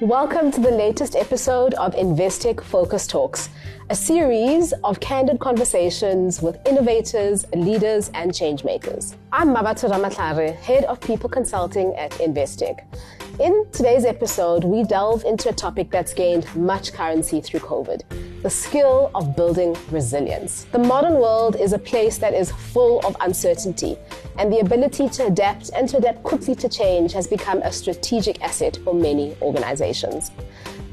Welcome to the latest episode of Investec Focus Talks, a series of candid conversations with innovators, leaders, and changemakers. I'm Mabatho Ramatlare, Head of People Consulting at Investec. In today's episode, we delve into a topic that's gained much currency through COVID the skill of building resilience. The modern world is a place that is full of uncertainty, and the ability to adapt and to adapt quickly to change has become a strategic asset for many organizations.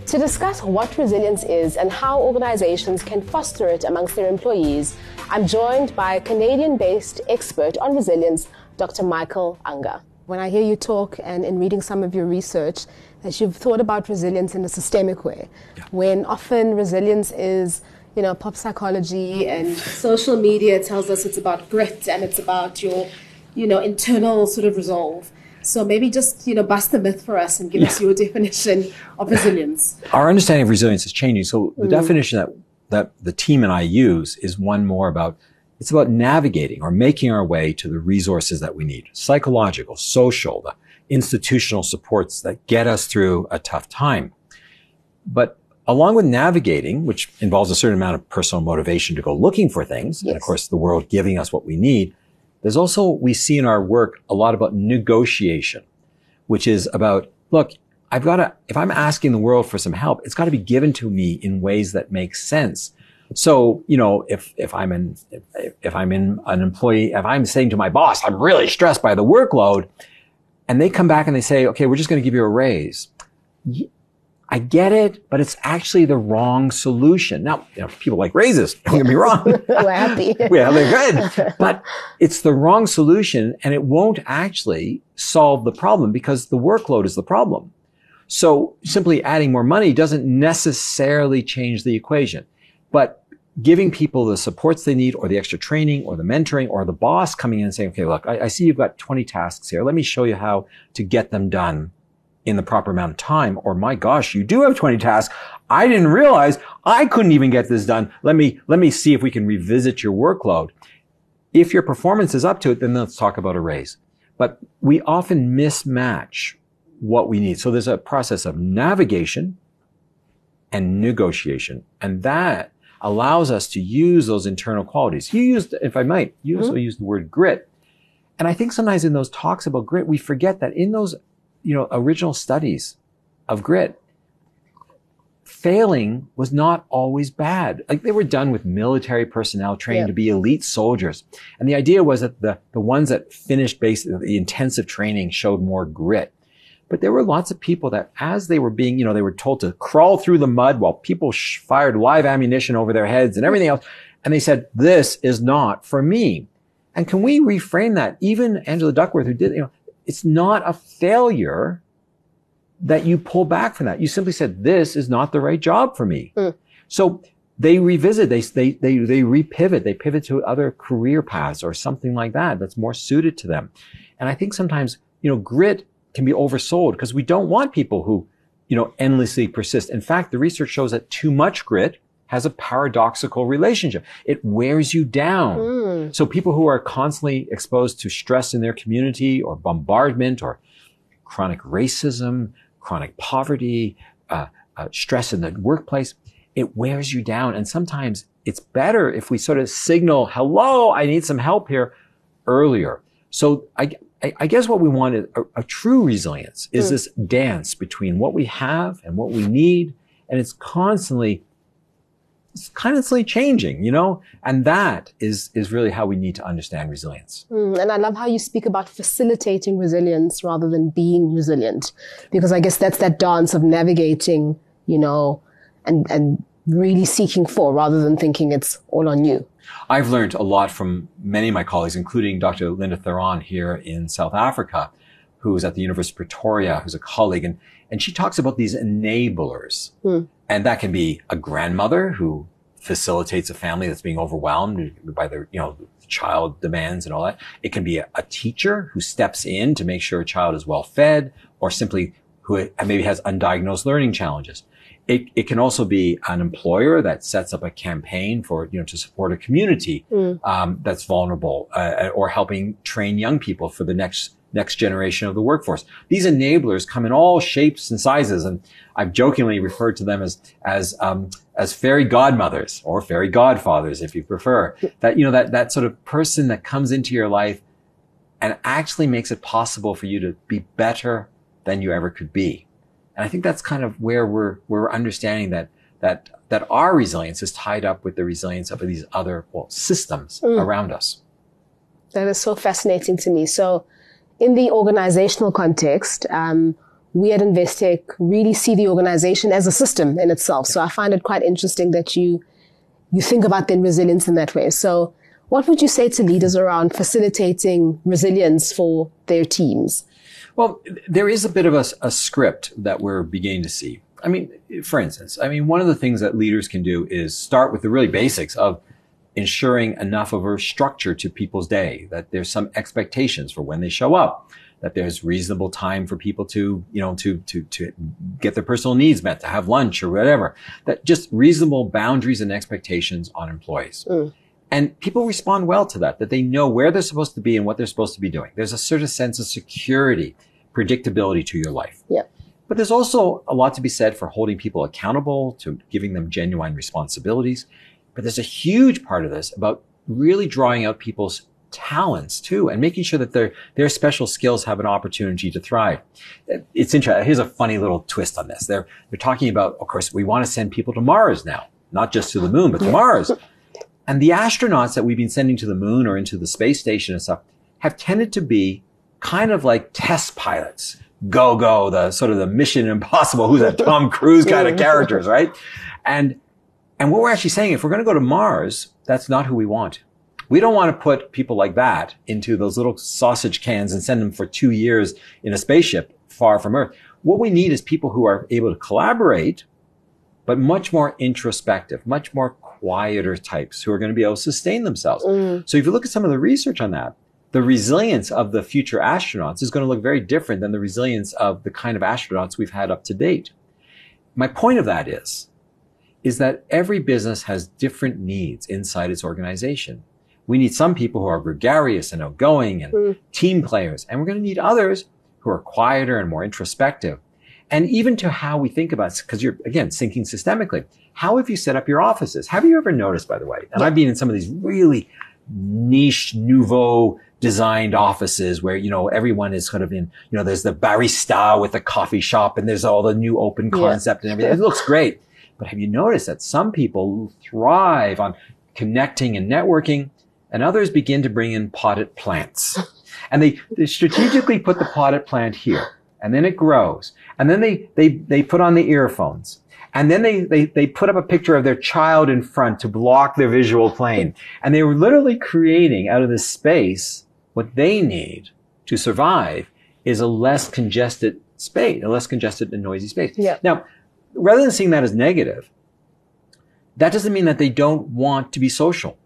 To discuss what resilience is and how organizations can foster it amongst their employees, I'm joined by a Canadian based expert on resilience, Dr. Michael Ungar. When I hear you talk and in reading some of your research, that you've thought about resilience in a systemic way, yeah. when often resilience is you know, pop psychology and social media tells us it's about grit and it's about your, you know, internal sort of resolve. So maybe just, you know, bust the myth for us and give yeah. us your definition of resilience. Our understanding of resilience is changing. So the mm. definition that, that the team and I use is one more about, it's about navigating or making our way to the resources that we need. Psychological, social, the institutional supports that get us through a tough time. But along with navigating, which involves a certain amount of personal motivation to go looking for things, yes. and of course the world giving us what we need, there's also, we see in our work a lot about negotiation, which is about, look, I've got to, if I'm asking the world for some help, it's got to be given to me in ways that make sense. So, you know, if, if I'm in, if, if I'm in an employee, if I'm saying to my boss, I'm really stressed by the workload, and they come back and they say, okay, we're just going to give you a raise. I get it, but it's actually the wrong solution. Now, you know, people like raises. Don't get me wrong. We're happy. yeah, they're good. But it's the wrong solution and it won't actually solve the problem because the workload is the problem. So simply adding more money doesn't necessarily change the equation. But giving people the supports they need or the extra training or the mentoring or the boss coming in and saying, okay, look, I, I see you've got 20 tasks here. Let me show you how to get them done in the proper amount of time. Or my gosh, you do have 20 tasks. I didn't realize I couldn't even get this done. Let me, let me see if we can revisit your workload. If your performance is up to it, then let's talk about a raise. But we often mismatch what we need. So there's a process of navigation and negotiation. And that allows us to use those internal qualities. You used, if I might, you also mm-hmm. used the word grit. And I think sometimes in those talks about grit, we forget that in those you know, original studies of grit, failing was not always bad. Like they were done with military personnel trained to be elite soldiers. And the idea was that the, the ones that finished basically the intensive training showed more grit. But there were lots of people that as they were being, you know, they were told to crawl through the mud while people sh- fired live ammunition over their heads and everything else. And they said, this is not for me. And can we reframe that? Even Angela Duckworth, who did, you know, it's not a failure that you pull back from that. You simply said, this is not the right job for me. Mm. So they revisit, they, they, they, they repivot, they pivot to other career paths or something like that that's more suited to them. And I think sometimes, you know, grit can be oversold because we don't want people who, you know, endlessly persist. In fact, the research shows that too much grit has a paradoxical relationship. It wears you down. Mm. So people who are constantly exposed to stress in their community or bombardment or chronic racism, chronic poverty, uh, uh, stress in the workplace, it wears you down. And sometimes it's better if we sort of signal, hello, I need some help here earlier. So I, I, guess what we want is a, a true resilience is mm. this dance between what we have and what we need. And it's constantly it's constantly changing, you know? And that is, is really how we need to understand resilience. Mm, and I love how you speak about facilitating resilience rather than being resilient, because I guess that's that dance of navigating, you know, and, and really seeking for rather than thinking it's all on you. I've learned a lot from many of my colleagues, including Dr. Linda Theron here in South Africa, who's at the University of Pretoria, who's a colleague. And, and she talks about these enablers. Mm. And that can be a grandmother who facilitates a family that's being overwhelmed by their, you know, child demands and all that. It can be a, a teacher who steps in to make sure a child is well fed or simply who maybe has undiagnosed learning challenges. It, it can also be an employer that sets up a campaign for, you know, to support a community, mm. um, that's vulnerable, uh, or helping train young people for the next next generation of the workforce. These enablers come in all shapes and sizes, and I've jokingly referred to them as as um, as fairy godmothers or fairy godfathers, if you prefer. That you know that that sort of person that comes into your life and actually makes it possible for you to be better than you ever could be. And I think that's kind of where we're we're understanding that that that our resilience is tied up with the resilience of these other well, systems mm. around us. That is so fascinating to me. So in the organizational context, um, we at Investec really see the organization as a system in itself. So I find it quite interesting that you you think about then resilience in that way. So what would you say to leaders around facilitating resilience for their teams? Well, there is a bit of a, a script that we're beginning to see. I mean, for instance, I mean, one of the things that leaders can do is start with the really basics of ensuring enough of a structure to people's day, that there's some expectations for when they show up, that there's reasonable time for people to, you know, to, to, to get their personal needs met, to have lunch or whatever, that just reasonable boundaries and expectations on employees. Mm. And people respond well to that, that they know where they're supposed to be and what they're supposed to be doing. There's a certain sense of security, predictability to your life. Yeah. But there's also a lot to be said for holding people accountable, to giving them genuine responsibilities. But there's a huge part of this about really drawing out people's talents too and making sure that their their special skills have an opportunity to thrive. It's interesting. Here's a funny little twist on this. They're they're talking about, of course, we want to send people to Mars now, not just to the moon, but to Mars. And the astronauts that we've been sending to the moon or into the space station and stuff have tended to be kind of like test pilots. Go, go, the sort of the mission impossible, who's that Tom Cruise kind of characters, right? And and what we're actually saying, if we're going to go to Mars, that's not who we want. We don't want to put people like that into those little sausage cans and send them for two years in a spaceship far from Earth. What we need is people who are able to collaborate, but much more introspective, much more quieter types who are going to be able to sustain themselves. Mm. So if you look at some of the research on that, the resilience of the future astronauts is going to look very different than the resilience of the kind of astronauts we've had up to date. My point of that is is that every business has different needs inside its organization. We need some people who are gregarious and outgoing and mm. team players, and we're going to need others who are quieter and more introspective. And even to how we think about, because you're again thinking systemically. How have you set up your offices? Have you ever noticed, by the way? And yeah. I've been in some of these really niche, nouveau designed offices where, you know, everyone is kind of in, you know, there's the barista with the coffee shop and there's all the new open concept yeah. and everything. It looks great. But have you noticed that some people thrive on connecting and networking and others begin to bring in potted plants? And they, they strategically put the potted plant here and then it grows. And then they, they, they put on the earphones. And then they, they, they put up a picture of their child in front to block their visual plane. And they were literally creating out of this space what they need to survive is a less congested space, a less congested and noisy space. Yeah. Now, rather than seeing that as negative, that doesn't mean that they don't want to be social.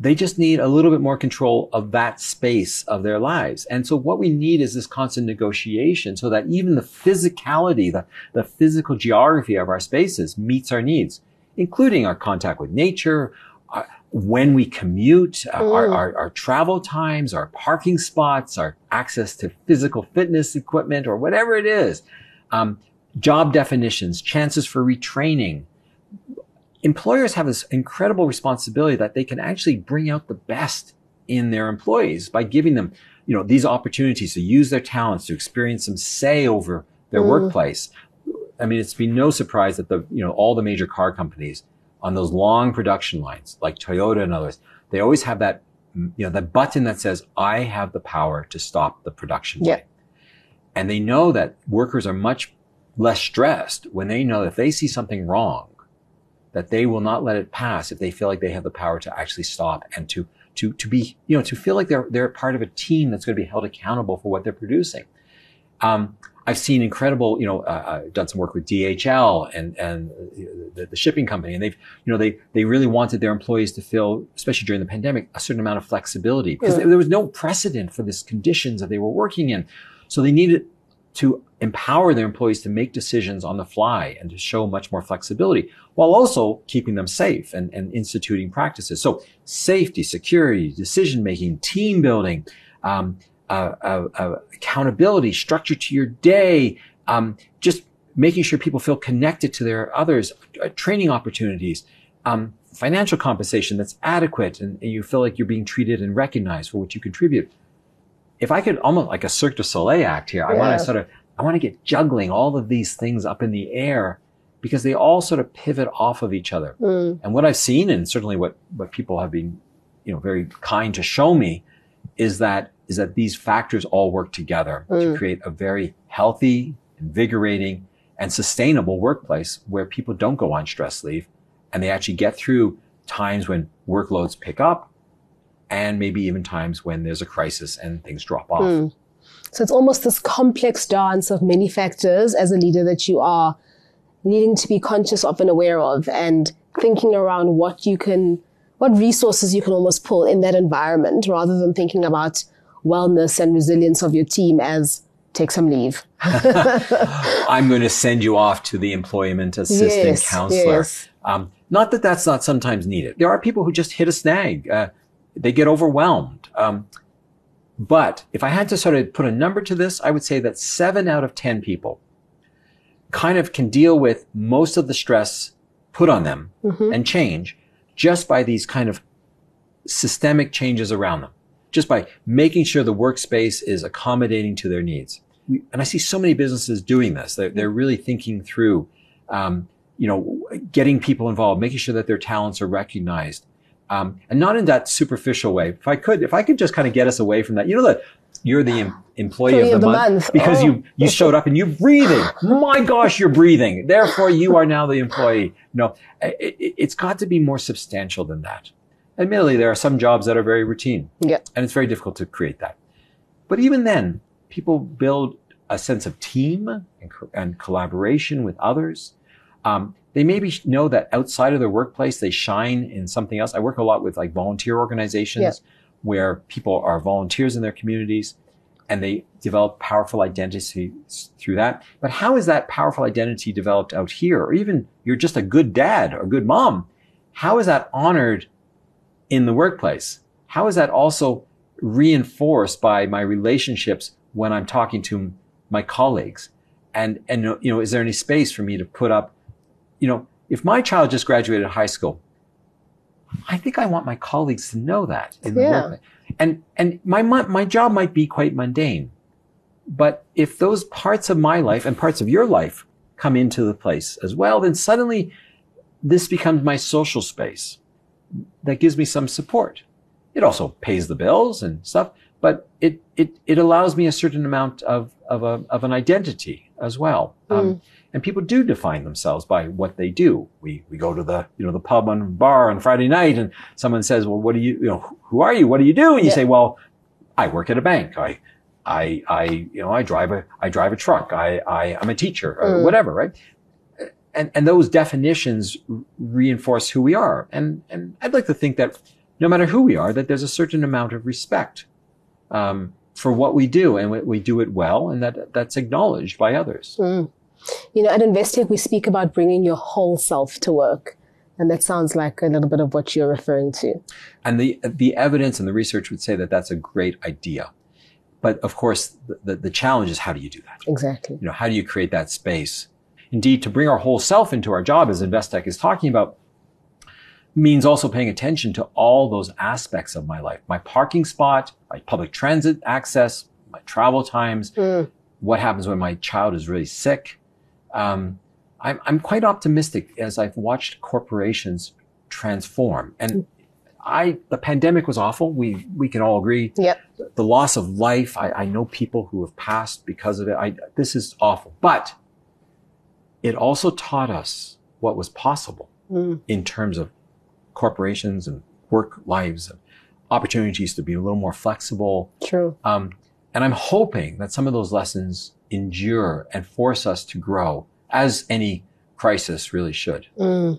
They just need a little bit more control of that space of their lives. And so what we need is this constant negotiation so that even the physicality, the, the physical geography of our spaces meets our needs, including our contact with nature, our, when we commute, uh, our, our, our, travel times, our parking spots, our access to physical fitness equipment or whatever it is. Um, job definitions, chances for retraining. Employers have this incredible responsibility that they can actually bring out the best in their employees by giving them, you know, these opportunities to use their talents, to experience some say over their mm. workplace. I mean, it's been no surprise that the, you know, all the major car companies on those long production lines, like Toyota and others, they always have that, you know, that button that says, I have the power to stop the production line. And they know that workers are much less stressed when they know that if they see something wrong, that they will not let it pass if they feel like they have the power to actually stop and to to to be you know to feel like they're they're part of a team that's going to be held accountable for what they're producing. Um, I've seen incredible, you know, uh, I've uh, done some work with DHL and and the, the, shipping company, and they've, you know, they they really wanted their employees to feel, especially during the pandemic, a certain amount of flexibility because yeah. there was no precedent for this conditions that they were working in, so they needed to empower their employees to make decisions on the fly and to show much more flexibility while also keeping them safe and, and instituting practices. So safety, security, decision making, team building, um, uh, uh, uh, accountability, structure to your day, um, just making sure people feel connected to their others, uh, training opportunities, um, financial compensation that's adequate, and, and, you feel like you're being treated and recognized for what you contribute. If I could almost like a Cirque du Soleil act here, yeah. I want to sort of, I want to get juggling all of these things up in the air because they all sort of pivot off of each other. Mm. And what I've seen, and certainly what, what people have been, you know, very kind to show me is that, is that these factors all work together mm. to create a very healthy, invigorating, and sustainable workplace where people don't go on stress leave and they actually get through times when workloads pick up and maybe even times when there's a crisis and things drop off. Mm. So it's almost this complex dance of many factors as a leader that you are needing to be conscious of and aware of and thinking around what you can, what resources you can almost pull in that environment rather than thinking about wellness and resilience of your team as take some leave. I'm going to send you off to the employment assistant yes, counselor. Yes. Um, not that that's not sometimes needed. There are people who just hit a snag. Uh, they get overwhelmed. Um, but if I had to sort of put a number to this, I would say that seven out of 10 people kind of can deal with most of the stress put on them mm-hmm. and change just by these kind of systemic changes around them, just by making sure the workspace is accommodating to their needs and I see so many businesses doing this. They're, they're really thinking through, um, you know, getting people involved, making sure that their talents are recognized, um, and not in that superficial way. If I could, if I could just kind of get us away from that, you know, that you're the em- employee of the, of the month, because oh. you you showed up and you're breathing. My gosh, you're breathing. Therefore, you are now the employee. No, it, it's got to be more substantial than that. Admittedly, there are some jobs that are very routine, yeah, and it's very difficult to create that. But even then, people build a sense of team and, co- and collaboration with others. Um, they maybe know that outside of their workplace, they shine in something else. I work a lot with like volunteer organizations yeah. where people are volunteers in their communities and they develop powerful identities through that. But how is that powerful identity developed out here? Or even you're just a good dad or good mom. How is that honored in the workplace? How is that also reinforced by my relationships when I'm talking to my colleagues? And, and, you know, is there any space for me to put up, you know, if my child just graduated high school, I think I want my colleagues to know that in the yeah. work. And, and my, my job might be quite mundane. But if those parts of my life and parts of your life come into the place as well, then suddenly this becomes my social space that gives me some support. It also pays the bills and stuff, but it, it, it allows me a certain amount of, of, a, of an identity as well. Um, mm. And people do define themselves by what they do. We, we go to the, you know, the pub and bar on Friday night and someone says, well, what do you, you know, who are you? What do you do? And you yeah. say, well, I work at a bank. I, I, I, you know, I drive a, I drive a truck. I, I, I'm a teacher or mm. whatever, right? And, and those definitions reinforce who we are. And, and I'd like to think that no matter who we are, that there's a certain amount of respect um, for what we do, and we, we, do it well, and that that's acknowledged by others. Mm. You know, at Investec, we speak about bringing your whole self to work. And that sounds like a little bit of what you're referring to. And the, the evidence and the research would say that that's a great idea. But of course, the, the, the challenge is how do you do that? Exactly. You know, how do you create that space? Indeed, to bring our whole self into our job, as Investec is talking about, means also paying attention to all those aspects of my life. My parking spot, my public transit access, my travel times, mm. what happens when my child is really sick. Um, I'm, I'm quite optimistic as I've watched corporations transform. And I, the pandemic was awful. We, we can all agree. Yep. The loss of life. I, I know people who have passed because of it. I, this is awful, but it also taught us what was possible mm. in terms of corporations and work lives and opportunities to be a little more flexible. True. Um, and I'm hoping that some of those lessons endure and force us to grow as any crisis really should. Mm.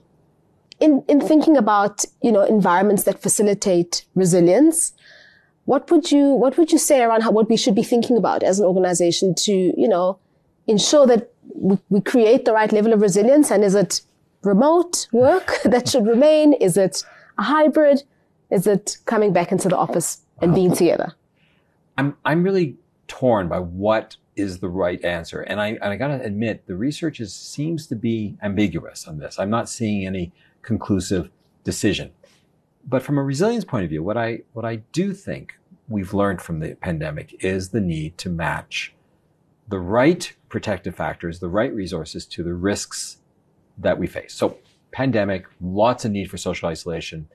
In, in thinking about, you know, environments that facilitate resilience, what would you, what would you say around how, what we should be thinking about as an organization to, you know, ensure that we, we create the right level of resilience? And is it remote work that should remain? Is it a hybrid? Is it coming back into the office and being together? I'm, I'm really torn by what is the right answer. And I, and I gotta admit, the research is, seems to be ambiguous on this. I'm not seeing any conclusive decision. But from a resilience point of view, what I, what I do think we've learned from the pandemic is the need to match the right protective factors, the right resources to the risks that we face. So pandemic, lots of need for social isolation,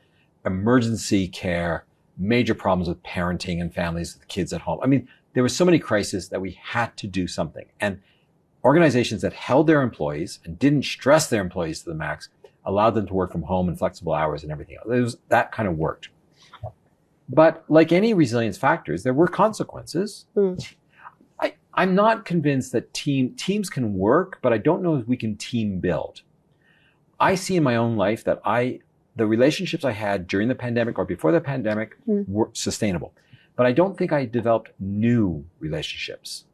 emergency care, major problems with parenting and families with kids at home. I mean, there were so many crises that we had to do something. And organizations that held their employees and didn't stress their employees to the max allowed them to work from home and flexible hours and everything else. Was, that kind of worked. But like any resilience factors, there were consequences. Mm. I, I'm not convinced that team, teams can work, but I don't know if we can team build. I see in my own life that I, the relationships I had during the pandemic or before the pandemic mm. were sustainable. But I don't think I developed new relationships,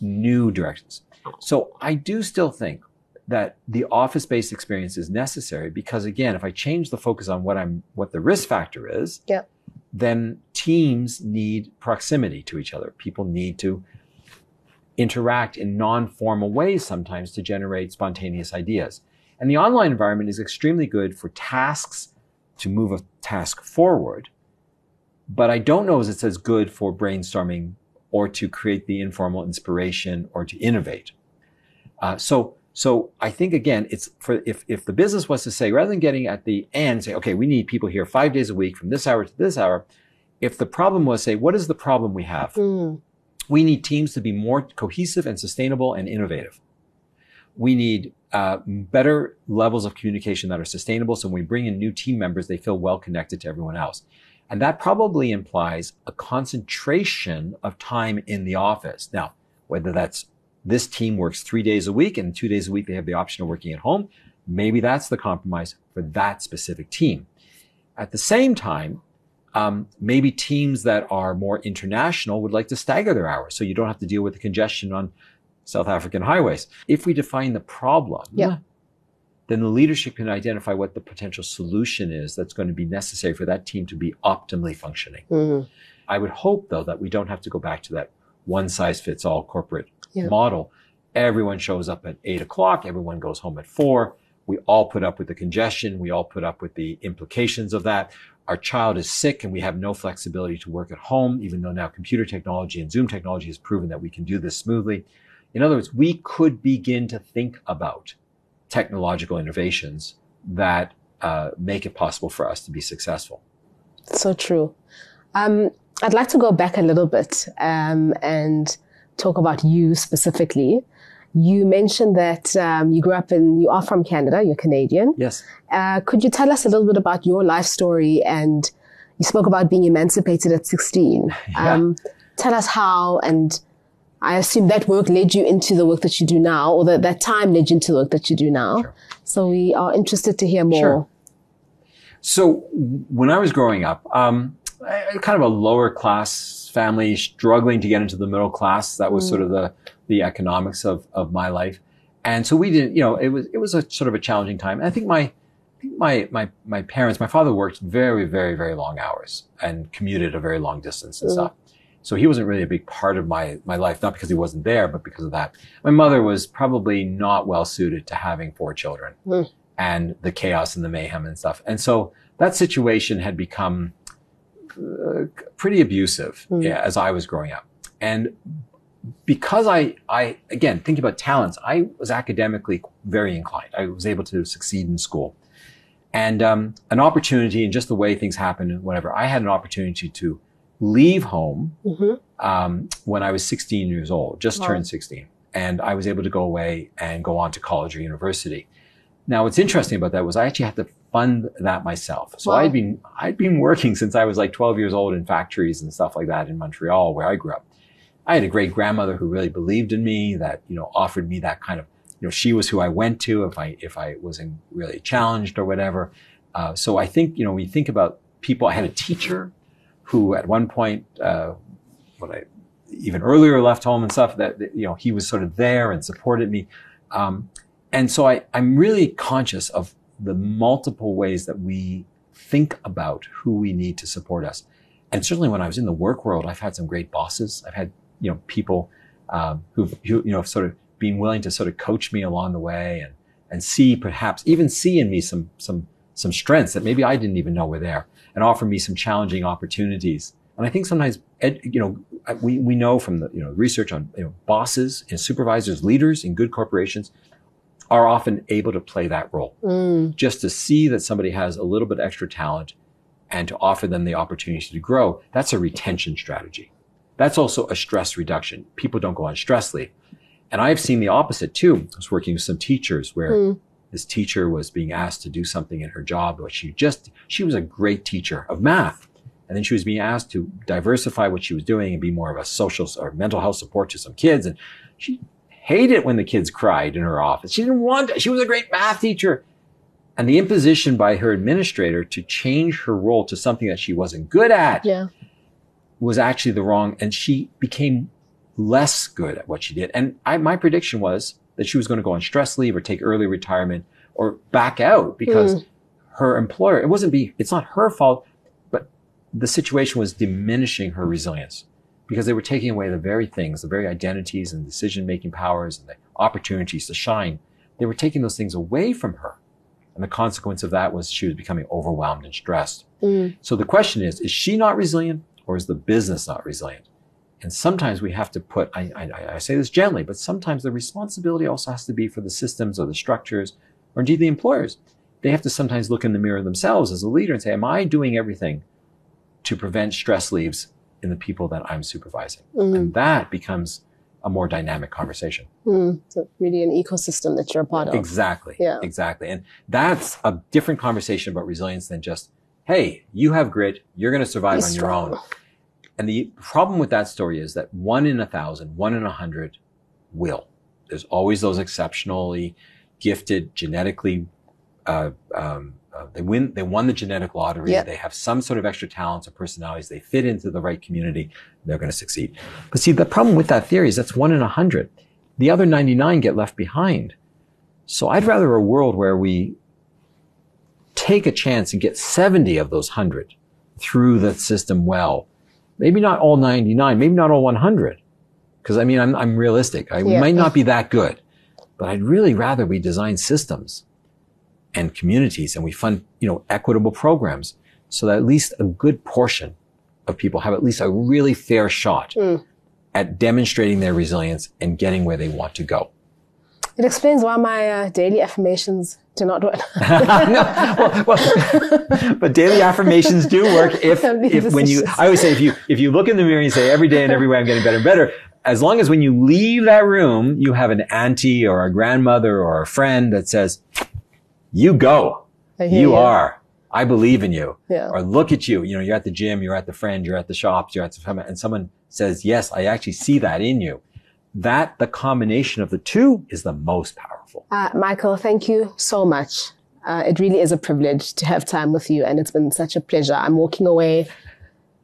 new directions. So I do still think that the office-based experience is necessary because again, if I change the focus on what I'm, what the risk factor is, yeah. then teams need proximity to each other. People need to interact in non-formal ways sometimes to generate spontaneous ideas. And the online environment is extremely good for tasks to move a task forward. But I don't know if it's as good for brainstorming or to create the informal inspiration or to innovate. Uh, so so I think again, it's for if if the business was to say rather than getting at the end, say, okay, we need people here five days a week from this hour to this hour. If the problem was say, what is the problem we have? Mm. We need teams to be more cohesive and sustainable and innovative. We need uh, better levels of communication that are sustainable. So when we bring in new team members, they feel well connected to everyone else. And that probably implies a concentration of time in the office. Now, whether that's this team works three days a week and two days a week they have the option of working at home. Maybe that's the compromise for that specific team. At the same time, um, maybe teams that are more international would like to stagger their hours so you don't have to deal with the congestion on South African highways. If we define the problem, yeah. then the leadership can identify what the potential solution is that's going to be necessary for that team to be optimally functioning. Mm-hmm. I would hope, though, that we don't have to go back to that one size fits all corporate yeah. model. Everyone shows up at eight o'clock. Everyone goes home at four. We all put up with the congestion. We all put up with the implications of that. Our child is sick and we have no flexibility to work at home, even though now computer technology and Zoom technology has proven that we can do this smoothly. In other words, we could begin to think about technological innovations that uh, make it possible for us to be successful. So true. Um, I'd like to go back a little bit um, and talk about you specifically. You mentioned that um, you grew up in, you are from Canada, you're Canadian. Yes. Uh, could you tell us a little bit about your life story? And you spoke about being emancipated at 16. Yeah. Um, tell us how, and I assume that work led you into the work that you do now, or that, that time led you into the work that you do now. Sure. So we are interested to hear more. Sure. So when I was growing up, um, kind of a lower class family struggling to get into the middle class. That was mm. sort of the, the economics of, of my life. And so we didn't, you know, it was, it was a sort of a challenging time. And I think my, my, my, my parents, my father worked very, very, very long hours and commuted a very long distance and mm. stuff. So he wasn't really a big part of my, my life, not because he wasn't there, but because of that. My mother was probably not well suited to having four children mm. and the chaos and the mayhem and stuff. And so that situation had become uh, pretty abusive mm. yeah, as I was growing up. And because I, I, again, thinking about talents, I was academically very inclined. I was able to succeed in school. And um, an opportunity and just the way things happen whatever, I had an opportunity to leave home mm-hmm. um, when I was 16 years old, just wow. turned 16. And I was able to go away and go on to college or university. Now, what's interesting about that was I actually had to fund that myself. So wow. I'd been, I'd been working since I was like 12 years old in factories and stuff like that in Montreal where I grew up. I had a great grandmother who really believed in me that, you know, offered me that kind of, you know, she was who I went to if I, if I wasn't really challenged or whatever. Uh, so I think, you know, when you think about people, I had a teacher who at one point, uh, what I, even earlier left home and stuff that, that, you know, he was sort of there and supported me. Um, and so I, I'm really conscious of the multiple ways that we think about who we need to support us. and certainly when I was in the work world, I've had some great bosses. I've had, you know, people um, who, you know, sort of been willing to sort of coach me along the way and, and see perhaps even see in me some, some, some strengths that maybe I didn't even know were there and offer me some challenging opportunities. And I think sometimes, ed, you know, we, we know from the, you know, research on, you know, bosses and supervisors, leaders in good corporations are often able to play that role. Mm. Just to see that somebody has a little bit extra talent and to offer them the opportunity to grow. That's a retention strategy. That's also a stress reduction. People don't go on stress leave. And I've seen the opposite too. I was working with some teachers where mm. This teacher was being asked to do something in her job, but she just, she was a great teacher of math. And then she was being asked to diversify what she was doing and be more of a social or mental health support to some kids. And she hated when the kids cried in her office. She didn't want to. She was a great math teacher. And the imposition by her administrator to change her role to something that she wasn't good at yeah. was actually the wrong, and she became less good at what she did. And I, my prediction was that she was going to go on stress leave or take early retirement or back out because mm. her employer, it wasn't be, it's not her fault, but the situation was diminishing her resilience because they were taking away the very things, the very identities and decision making powers and the opportunities to shine. They were taking those things away from her. And the consequence of that was she was becoming overwhelmed and stressed. Mm. So the question is, is she not resilient or is the business not resilient? And sometimes we have to put, I, I, I, say this gently, but sometimes the responsibility also has to be for the systems or the structures or indeed the employers. They have to sometimes look in the mirror themselves as a leader and say, am I doing everything to prevent stress leaves in the people that I'm supervising? Mm. And that becomes a more dynamic conversation. Mm, so really an ecosystem that you're a part of. Exactly. Yeah. Exactly. And that's a different conversation about resilience than just, hey, you have grit, you're going to survive Be on strong. your own. And the problem with that story is that one in a thousand, one in a hundred will. There's always those exceptionally gifted, genetically uh, um, uh, they win, they won the genetic lottery. Yep. They have some sort of extra talents or personalities. They fit into the right community. They're going to succeed. But see, the problem with that theory is that's one in a hundred. The other 99 get left behind. So I'd rather a world where we take a chance and get 70 of those 100 through the system well. Maybe not all 99, maybe not all 100. Because I mean, I'm, I'm realistic. I yeah. might not be that good, but I'd really rather we design systems and communities and we fund, you know, equitable programs so that at least a good portion of people have at least a really fair shot mm. at demonstrating their resilience and getting where they want to go. It explains why my uh, daily affirmations do not work. no, well, well, but daily affirmations do work if, if when you, I always say if you, if you look in the mirror and you say every day and every way I'm getting better and better, as long as when you leave that room, you have an auntie or a grandmother or a friend that says, you go. You, you, are. I believe in you. Yeah. Or look at you. You know, you're at the gym, you're at the friend, you're at the shops, you're at the, and someone says, yes, I actually see that in you. That, the combination of the two is the most powerful. Uh, Michael, thank you so much. Uh, it really is a privilege to have time with you and it's been such a pleasure. I'm walking away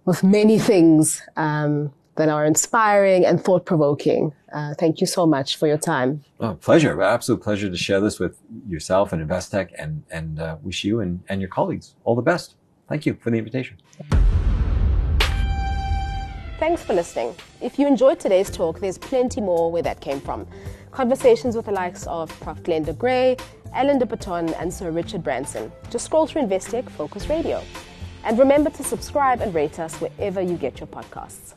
with many things, um, that are inspiring and thought provoking. Uh, thank you so much for your time. Oh, pleasure. Absolute pleasure to share this with yourself and Investec and, and uh, wish you and, and your colleagues all the best. Thank you for the invitation. Thanks for listening. If you enjoyed today's talk, there's plenty more where that came from. Conversations with the likes of Prof. Glenda Gray, Alain de Botton, and Sir Richard Branson. Just scroll through Investec Focus Radio. And remember to subscribe and rate us wherever you get your podcasts.